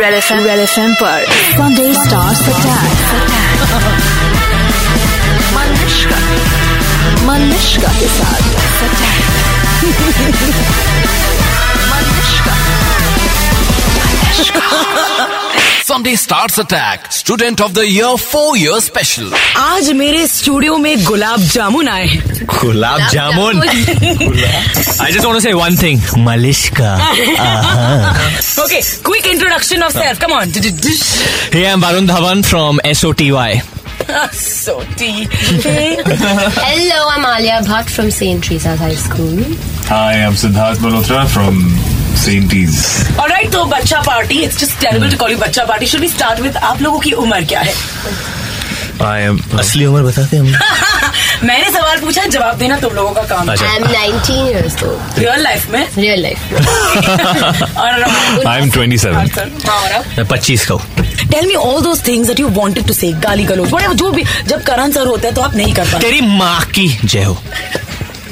Red F M Red F M पर. Sunday stars attack Manushka Manushka के साथ. Sunday Stars Attack, Student of the Year 4 Year Special. आज मेरे studio में गुलाब जामुन आए हैं gulab jamun I just want to say one thing. Malishka. Okay quick introduction of self come on Hey, I'm Varun Dhawan from SOTY. SOTY Hello, I'm Alia Bhatt from St. Teresa's High School. Hi, I'm Siddharth Malhotra from alright तो बच्चा party it's just terrible to call you बच्चा party. Should we start with आप लोगों की उम्र क्या है? I am. असली उम्र बताते हम। मैंने सवाल पूछा जवाब देना तुम लोगों का काम। I am 19 years old. Real life में? रियल लाइफ और I'm 27. हाँ, और मैं पच्चीस का हूँ। Tell me all those things that you wanted to say गाली गलौज whatever जो भी जब करण सर होता है तो आप नहीं कर पाते। तेरी माँ की जय हो।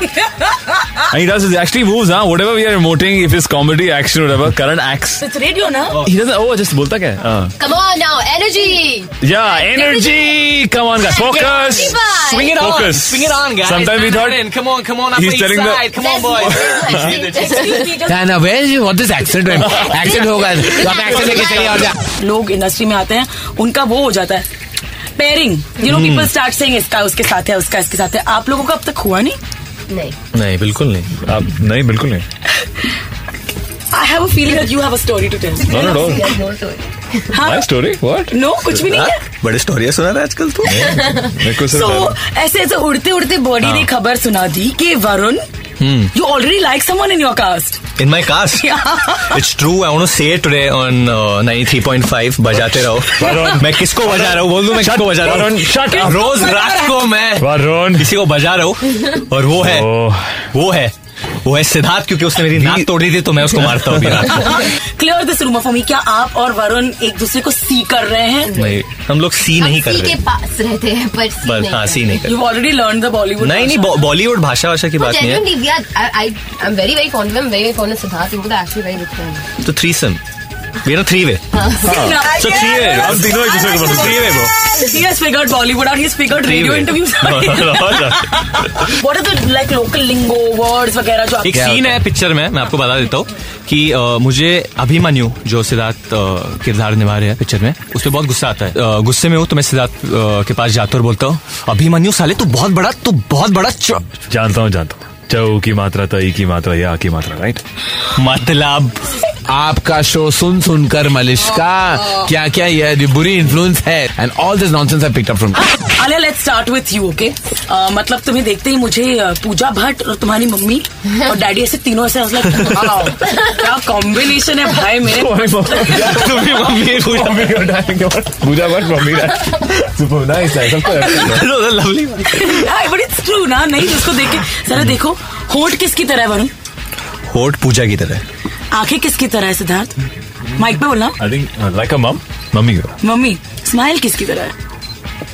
and he does his actually moves, huh? Whatever we are emoting, if it's comedy, action, whatever, Karan acts. It's radio ना He doesn't. Oh, just बोलता क्या? है? Uh, Come on now, energy. yeah, energy. Come on, guys, focus. Swing it focus. on. Focus. Swing it on, guys. Sometimes we thought in. Come on, come on. Up he's telling the- side. Come on, boys. Excuse me, just- where is you? What is accent? accent होगा तो आप accent लेके चलिए और जा लोग industry में आते हैं उनका वो हो जाता है pairing you know people start saying इसका उसके साथ है उसका इसके साथ है आप लोगों का अब तक हुआ नहीं नहीं. नहीं बिल्कुल नहीं आप नहीं बिल्कुल नहीं. I have a feeling that you have a story to tell no no no my story story. My story? What? No कुछ भी नहीं है बड़े स्टोरी सुना रहा है आजकल तू मेरे को ऐसे ऐसे उड़ते उड़ते बॉडी ने खबर सुना दी कि Varun you already like someone in your cast In my cast. It's true. I want to say it today on uh, 93.5 बजाते रहो। मैं किसको बजा रहा हूँ? बोल दूँ मैं किसको बजा रहा हूँ? रोज रात को मैं किसी को बजा रहा हूँ। और वो है वो है। वो है सिद्धार्थ क्योंकि उसने मेरी नाक तोड़ी थी तो मैं उसको मारता हूँ clear this rumour for me क्या आप और वरुण एक दूसरे को सी कर रहे हैं? नहीं हम लोग सी नहीं कर रहे। पास रहते हैं पर सी बस नहीं. हाँ सी नहीं you already learn the Bollywood नहीं नहीं बॉलीवुड भाषा भाषा की बात नहीं है. तो threesome we are three way So three way. हम तीनों एक दूसरे को Three way, bro. He has figured Bollywood out. He's figured radio interviews. हैं. What are the like local lingo words वगैरह जो आप एक सीन है पिक्चर में मैं आपको बता देता हूँ कि अ, मुझे अभिमन्यु जो सिद्धार्थ अ, किरदार निभा रहे हैं पिक्चर में उस पर बहुत गुस्सा आता है अ, गुस्से में हूँ तो मैं सिद्धार्थ अ, के पास जाता और बोलता हूँ अभिमन्यु साले तू बहुत बड़ा तू बहुत बड़ा चौ- जानता हूँ जानता हूँ चौ की मात्रा तई की मात्रा या की मात्रा राइट मतलब आपका शो सुन सुनकर मलिश्का क्या क्या ये बुरी इन्फ्लुएंस है? And all this nonsense I picked up from Alia let's start with you okay मतलब तुम्हें देखते ही मुझे पूजा भट्ट और तुम्हारी मम्मी और डैडी ऐसे तीनों ऐसे क्या कॉम्बिनेशन है भाई मेरे। तुम्हें मम्मी पूछा Pooja Bhatt mummy super nice है सबको लवली बट इट्स ट्रू ना? नहीं उसको देख के जरा देखो होठ किसकी तरह है वरुण? होट पूजा की तरह। आँखें किसकी तरह है सिद्धार्थ? माइक पे बोलना। आई थिंक लाइक अ मम मम्मी मम्मी स्माइल किसकी तरह है?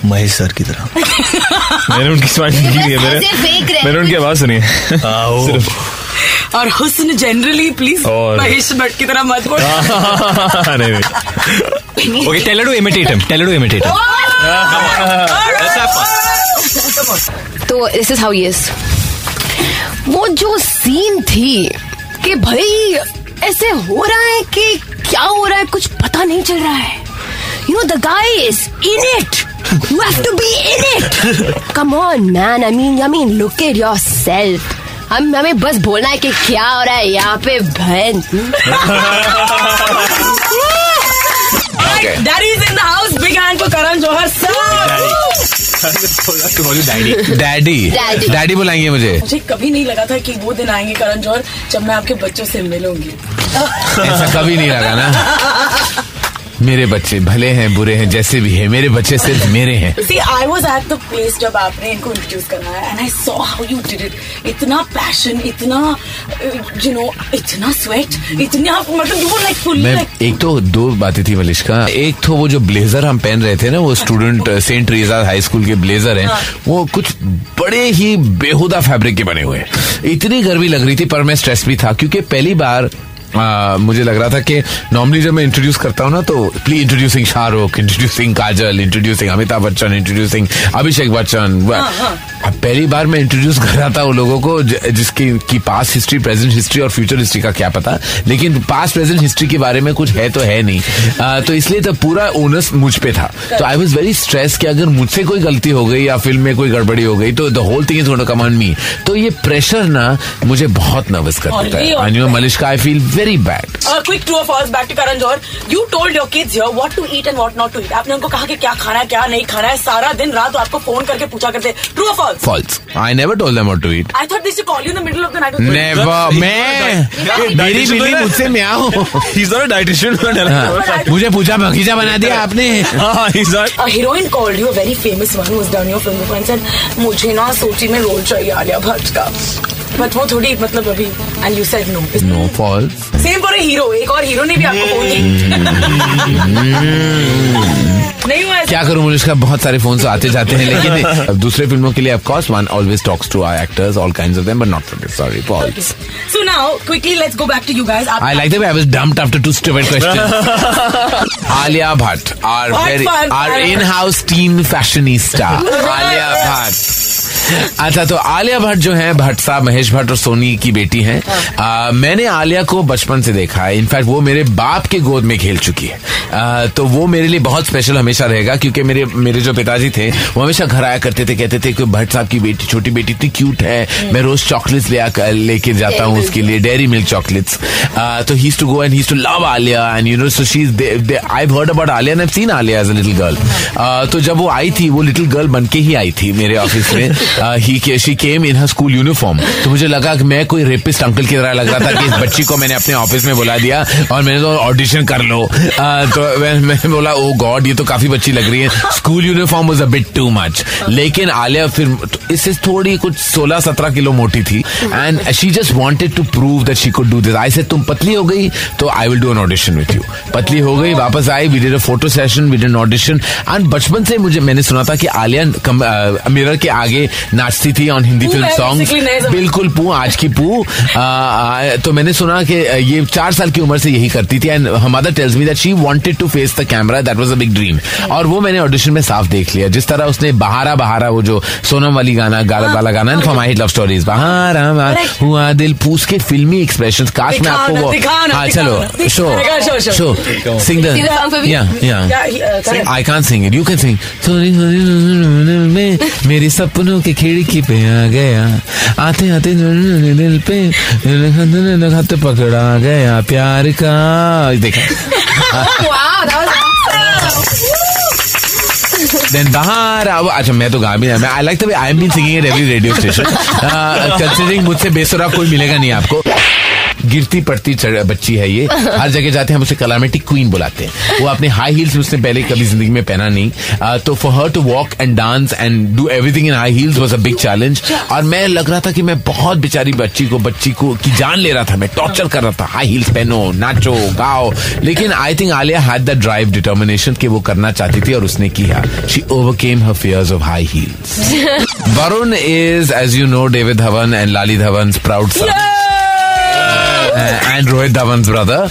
महेश सर की तरह। मैंने उनकी स्माइल की है मेरे। मैंने उनकी आवाज़ सुनी है। सिर्फ़। और हुस्न जनरली प्लीज़ महेश भट्ट की तरह मत बोल। नहीं नहीं। Okay tell to imitate him tell to imitate him तो this is how he is वो जो सीन थी कि भाई ऐसे हो रहा है कि क्या हो रहा है कुछ पता नहीं चल रहा है। You know the guy is in it you have to be in it come on man I mean I mean look at yourself हम हमें बस बोलना है कि क्या हो रहा है यहाँ पे बहन। Daddy is in the house. Big hand for Karan Johar sir. Daddy daddy daddy बुलाएँगे मुझे. मुझे कभी नहीं लगा था कि वो दिन आएँगे करण जौहर जब मैं आपके बच्चों से मिलूँगी। ऐसा कभी नहीं लगा ना। मेरे बच्चे भले हैं बुरे हैं जैसे भी है मेरे बच्चे सिर्फ़ मेरे हैं। See, I was at the place जब आपने इनको इंट्रोड्यूस कराया and I saw how you did it. इतना passion, इतना यू नो इतना sweat, इतना मतलब you were like fully मैं like एक तो दो बातें थी मलिश्का। एक तो वो जो ब्लेजर हम पहन रहे थे ना वो स्टूडेंट सेंट रीजा हाई स्कूल के ब्लेजर हैं वो कुछ बड़े ही बेहुदा फैब्रिक के बने हुए हैं। इतनी गर्मी लग रही थी पर मैं स्ट्रेस भी था क्योंकि पहली बार आ, मुझे लग रहा था कि नॉर्मली जब मैं इंट्रोड्यूस करता हूँ ना तो please introducing Shahrukh introducing Kajol introducing Amitabh Bachchan introducing Abhishek Bachchan. अब पहली बार मैं इंट्रोड्यूस कर रहा था वो लोगों को जिसकी की पास्ट हिस्ट्री प्रेजेंट हिस्ट्री और फ्यूचर हिस्ट्री का क्या पता लेकिन पास्ट प्रेजेंट हिस्ट्री के बारे में कुछ है तो है नहीं। आ, तो इसलिए तो पूरा ओनस मुझ पे था। तो आई वॉज़ वेरी स्ट्रेस कि अगर मुझसे कोई गलती हो गई या फ़िल्म में कोई गड़बड़ी हो गई तो the whole thing is going to come on me तो ये प्रेशर ना मुझे बहुत नर्वस कर देता है। You Malishka I feel very bad Uh, quick true or false back to Karan Johar. You told your kids here what to eat and what not to eat. आपने उनको कहा कि क्या खाना है क्या नहीं खाना है सारा दिन रात आपको फ़ोन करके पूछा करते ट्रू और false false I never told them what to eat I thought this call you in the middle of the night never मैं मेरी बिल्ली मुझसे म्याऊं He's not a dietitian. हाँ, मुझे पूछा बगीचा बना दिया आपने हाँ, he's not. A heroine called you, a very famous one who's done your film before and said, मुझे ना सोची में रोल चाहिए आलिया भट्ट का बट वो थोड़ी मतलब अभी and you said no no fall same for hero एक और हीरो ने भी आपको फ़ोन क्या। करूँ मुझे बहुत सारे फ़ोन आते जाते हैं लेकिन दूसरे फ़िल्मों के लिए of course one always talks to our actors all kinds of them but not for sorry Paul so now quickly let's go back to you guys I like the way I was dumped after two stupid question Alia Bhatt are very are in house team fashionista Alia Bhatt अच्छा तो आलिया भट्ट जो है भट्ट साहब महेश भट्ट और सोनी की बेटी हैं। आ, मैंने आलिया को बचपन से देखा है। इनफैक्ट वो मेरे बाप के गोद में खेल चुकी है। आ, तो वो मेरे लिए बहुत स्पेशल हमेशा रहेगा क्योंकि मेरे मेरे जो पिताजी थे वो हमेशा घर आया करते थे कहते थे कि भट्ट साहब की बेटी छोटी बेटी इतनी क्यूट है मैं रोज चॉकलेट्स ले लेके जाता हूँ उसके लिए डेयरी मिल्क चॉकलेट्स तो he to go and he to love Alia and you know so she is I heard about Alia and seen Alia as a little girl तो जब वो आई थी वो लिटिल गर्ल बन के ही आई थी मेरे ऑफ़िस में। He she came in her school uniform तो मुझे लगा कि मैं कोई रेपिस्ट अंकल की तरह लग रहा था कि इस बच्ची को मैंने अपने ऑफ़िस में बुला दिया और मैंने तो ऑडिशन कर लो। Uh, तो मैंने बोला ओ गॉड ये तो काफ़ी बच्ची लग रही है। School uniform was a bit too much लेकिन आलिया फिर इससे थोड़ी कुछ 16 17 किलो मोटी थी। And she just wanted to prove that she could do this I say तुम पतली हो गई तो I will do an audition with you पतली हो गई वापस आई we did a photo session we did audition and बचपन से मुझे मैंने सुना था कि आलिया मिरर के आगे नाचती थी ऑन हिंदी फ़िल्म सॉन्ग बिल्कुल पू आज की पू तो मैंने सुना कि ये चार साल की उम्र से यही करती थी and mother tells me that she wanted to face the camera that was a big dream और वो मैंने ऑडिशन में साफ़ देख लिया जिस तरह उसने बहारा बहारा वो जो सोनम वाली गाना गाना वाला गाना फॉर माई लव स्टोरीज बहारा हुआ दिल पूछ के फिल्मी एक्सप्रेशन काश मैं आपको वो हाँ चलो शो दिखाना, show, show. Show sing uh. I can sing it you can sing मेरे सपनों की खिड़की पे आ गया। आते आते दिल पे हाथ पकड़ा गया प्यार का। देखा। देन बाहर आओ। अच्छा मैं तो गा भी नहीं I like the I am been singing at every radio station considering मुझसे बेसुरा कोई मिलेगा नहीं आपको। गिरती पड़ती बच्ची है ये। हर जगह जाते हैं हम उसे कलामेटिक क्वीन बुलाते हैं। वो अपने हाई हील्स उसने पहले कभी ज़िंदगी में पहना नहीं। तो for her to walk and dance and do everything in high heels was a big challenge और मैं लग रहा था कि मैं बहुत बेचारी बच्ची को बच्ची को की जान ले रहा था मैं टॉर्चर कर रहा था। हाई हील्स पहनो नाचो गाओ। लेकिन I think Alia had the drive determination कि वो करना चाहती थी और उसने किया। She overcame her fears of high heels Varun is as you know David Dhawan and Lali Dhawan proud son and Rohit Dhawan brother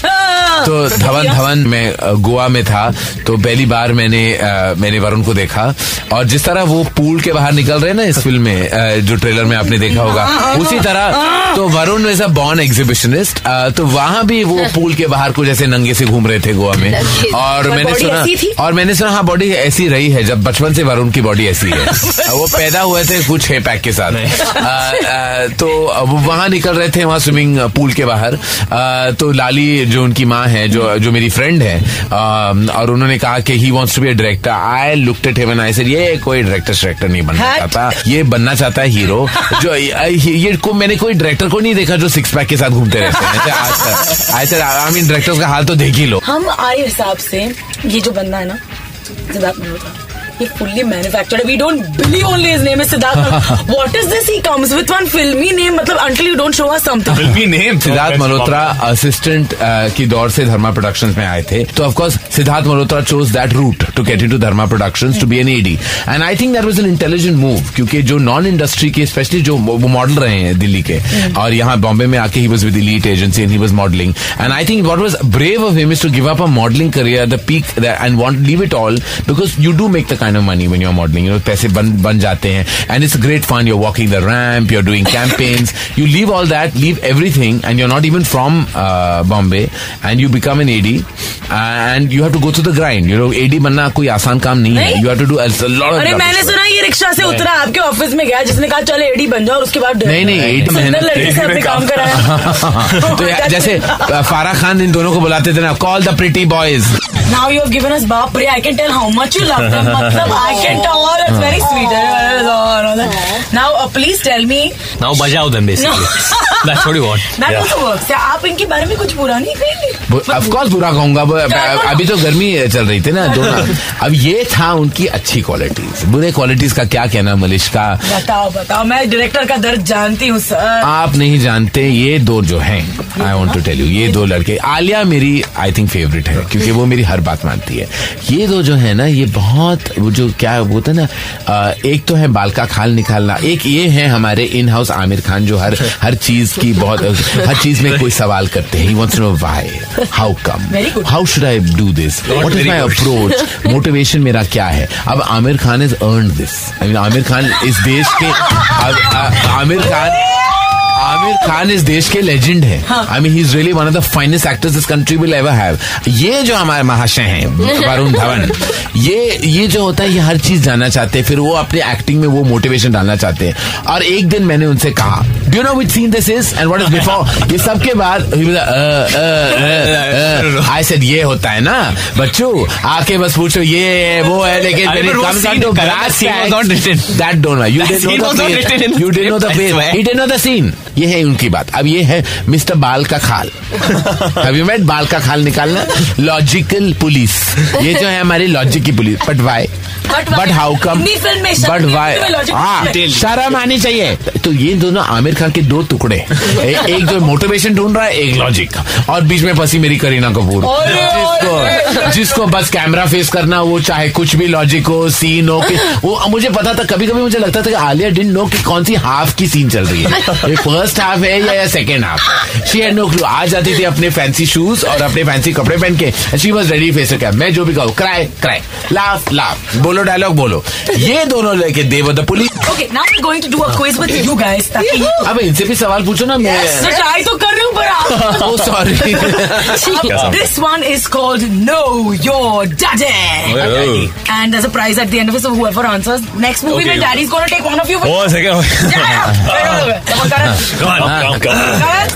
तो धवन धवन में गोवा में था तो पहली बार मैंने अ, मैंने वरुण को देखा। और जिस तरह वो पूल के बाहर निकल रहे हैं ना इस फ़िल्म में जो ट्रेलर में आपने देखा होगा उसी तरह तो Varun is a born exhibitionist तो वहाँ भी वो पूल के बाहर कुछ ऐसे नंगे से घूम रहे थे गोवा में। और मैंने सुना और मैंने सुना हाँ बॉडी ऐसी रही है जब बचपन से वरुण की बॉडी ऐसी है। वो पैदा हुए थे कुछ छह पैक के साथ। आ, आ, तो वहाँ निकल रहे थे वहाँ स्विमिंग पूल के बाहर। आ, तो लाली जो उनकी माँ है जो जो मेरी फ्रेंड है और उन्होंने कहा कि he wants to be a director I looked at him and I said ये कोई डायरेक्टर डायरेक्टर नहीं बनना। चाहता. ये बनना चाहता है हीरो जो ये, को मैंने कोई डायरेक्टर को नहीं देखा जो सिक्स पैक के साथ घूमते रहते हैं. ऐसे आज तक. I said I mean directors का हाल तो देख ही लो. हम आए हिसाब से ये जो बंदा है ना ये fully manufactured we don't believe only his name is Siddharth what is this he comes with one filmi name मतलब until you don't show us something filmi name Siddharth Malhotra assistant की दौर से धर्मा प्रोडक्शंस में आए थे तो of course Siddharth Malhotra chose that route to get into Dharma Productions to be an A D and I think that was an intelligent move क्योंकि जो non industry के स्पेशली जो वो मॉडल रहे हैं दिल्ली के और यहाँ बॉम्बे में आके he was with elite agency and he was modelling and I think what was brave of him is to give up a modelling career the peak and want leave it all because you do make the kind of money when you're modeling. You know, paise ban, ban jate. And it's great fun. You're walking the ramp, you're doing campaigns. you leave all that, leave everything, and you're not even from uh, Bombay, and you become an AD. And you have to go through the grind. You know, AD बनना कोई आसान काम नहीं है. नहीं? You have to do a अरे मैंने सुना ये रिक्शा से उतरा आपके ऑफ़िस में गया जिसने कहा चलो एडी बन जाओ और उसके बाद नहीं नहीं एडी आपने काम कराया। तो जैसे uh, फारा खान इन दोनों को बुलाते थे ना call the pretty boys now you have given us बाप रे I can tell how much you love them मतलब I can tell it's very sweet now please tell me Now बजाओ them basically. That's what you want. That was the work आप इनके बारे में कुछ बुरा नहीं कहेंगे ऑफ़ कोर्स बुरा कहूँगा अभी तो गर्मी चल रही थी ना दोनों अब ये था उनकी अच्छी क्वालिटीज बुरे क्वालिटीज का क्या कहना मलिश का बताओ बताओ मैं डायरेक्टर का दर्द जानती हूँ सर आप नहीं जानते ये दो जो हैं I want to tell you ये दो लड़के आलिया मेरी आई थिंक फेवरेट है क्योंकि वो मेरी हर बात मानती है। ये दो जो है ना ये बहुत वो जो क्या है ना एक तो है बाल का खाल निकालना एक ये है हमारे इन हाउस आमिर खान जो हर हर चीज़ की बहुत हर चीज़ में कोई सवाल करते हैं wants to know why how come how should I do this what is my approach motivation मेरा क्या है? अब Aamir Khan is earn this I mean Aamir Khan इस देश के आमिर खान आमिर खान इस देश के लेजेंड है। I mean he is really one of the finest actors this country will ever have ये जो हमारे महाशय हैं वरुण धवन ये ये जो होता है ये हर चीज़ जानना चाहते हैं फिर वो अपने एक्टिंग में वो मोटिवेशन डालना चाहते हैं। और एक दिन मैंने उनसे कहा do know which scene this is and what is before ये सब के बाद आई सेड ये होता है ना बच्चों आके बस पूछो ये है वो है लेकिन करा, was tacks, not written. that don't know you That didn't scene. ये है उनकी बात। अब ये है मिस्टर बाल का खाल। अभी met बाल का खाल निकालना? लॉजिकल पुलिस ये जो है हमारी लॉजिक की police but why but how come में बट वाई हाँ। शर्म आनी चाहिए। तो ये दोनों आमिर खान के दो टुकड़े। ए, एक जो मोटिवेशन ढूंढ रहा है एक लॉजिक और बीच में फंसी मेरी करीना कपूर। जिसको जिसको बस कैमरा फेस करना वो चाहे कुछ भी लॉजिक हो सीन हो वो मुझे पता था कभी कभी मुझे लगता था कि आलिया डिडंट नो कि कौन सी हाफ़ की सीन चल रही है। ये फ़र्स्ट हाफ़ है या सेकेंड हाफ़ शी एड नो आ जाती थी अपने फैंसी शूज़ और अपने फैंसी कपड़े पहन के she was ready face cam मैं जो भी कहूँ क्राई क्राई लाफ लाफ बोलो डायलॉग बोलो. ये दोनों लेके देव पुलिस अब इनसे भी सवाल पूछो ना मैं। ट्राई तो कर रही हूँ this one is called know your daddy and as a prize at their answer next movie में daddy take one of you Come on. Come on, come on. Karan,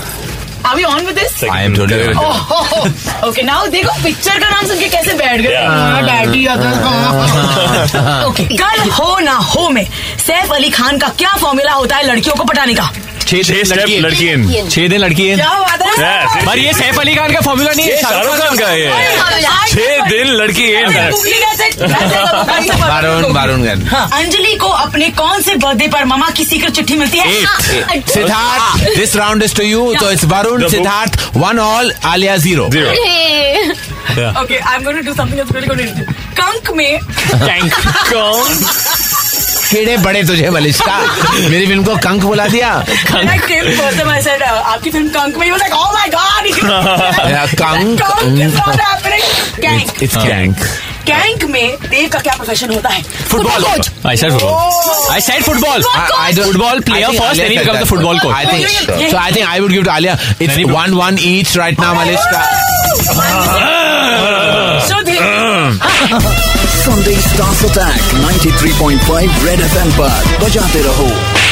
are we on with this? I am totally Oh, okay, now देखो picture का नाम सुन के कैसे बैठ गए। Daddy okay कल हो ना हो में सैफ अली खान का क्या फॉर्मूला होता है लड़कियों को पटाने का? छह दिन लड़की लड़की छह दिन लड़की है। क्या बात है? Yeah, पर ये सैफ अली खान का फॉर्मूला नहीं है शाहरुख खान का है। छह दिन लड़की है। बारून बारून गन हाँ, अंजलि को अपने कौन से बर्थडे पर मामा की सीक्रेट चिट्ठी मिलती है? Siddharth this round is to you तो it's Varun Siddharth one all Alia zero okay I am going to do something that's really good Kank में टैंक कीड़े बड़े तुझे बलिष्ठा मेरी फ़िल्म को कंक बुला दिया uh, आपकी फ़िल्म कंक में, oh कंक. इट्स में देव का क्या प्रोफेशन होता है football I said football. I said football. I don't- Football player I think first, Alia then he said becomes that. the football coach. I think Yeah. so. I think I would give to Alia. It's Very good. One one each right now, Malishka. So Dev Sunday Stars Attack 93.5 Red FM पर बजाते रहो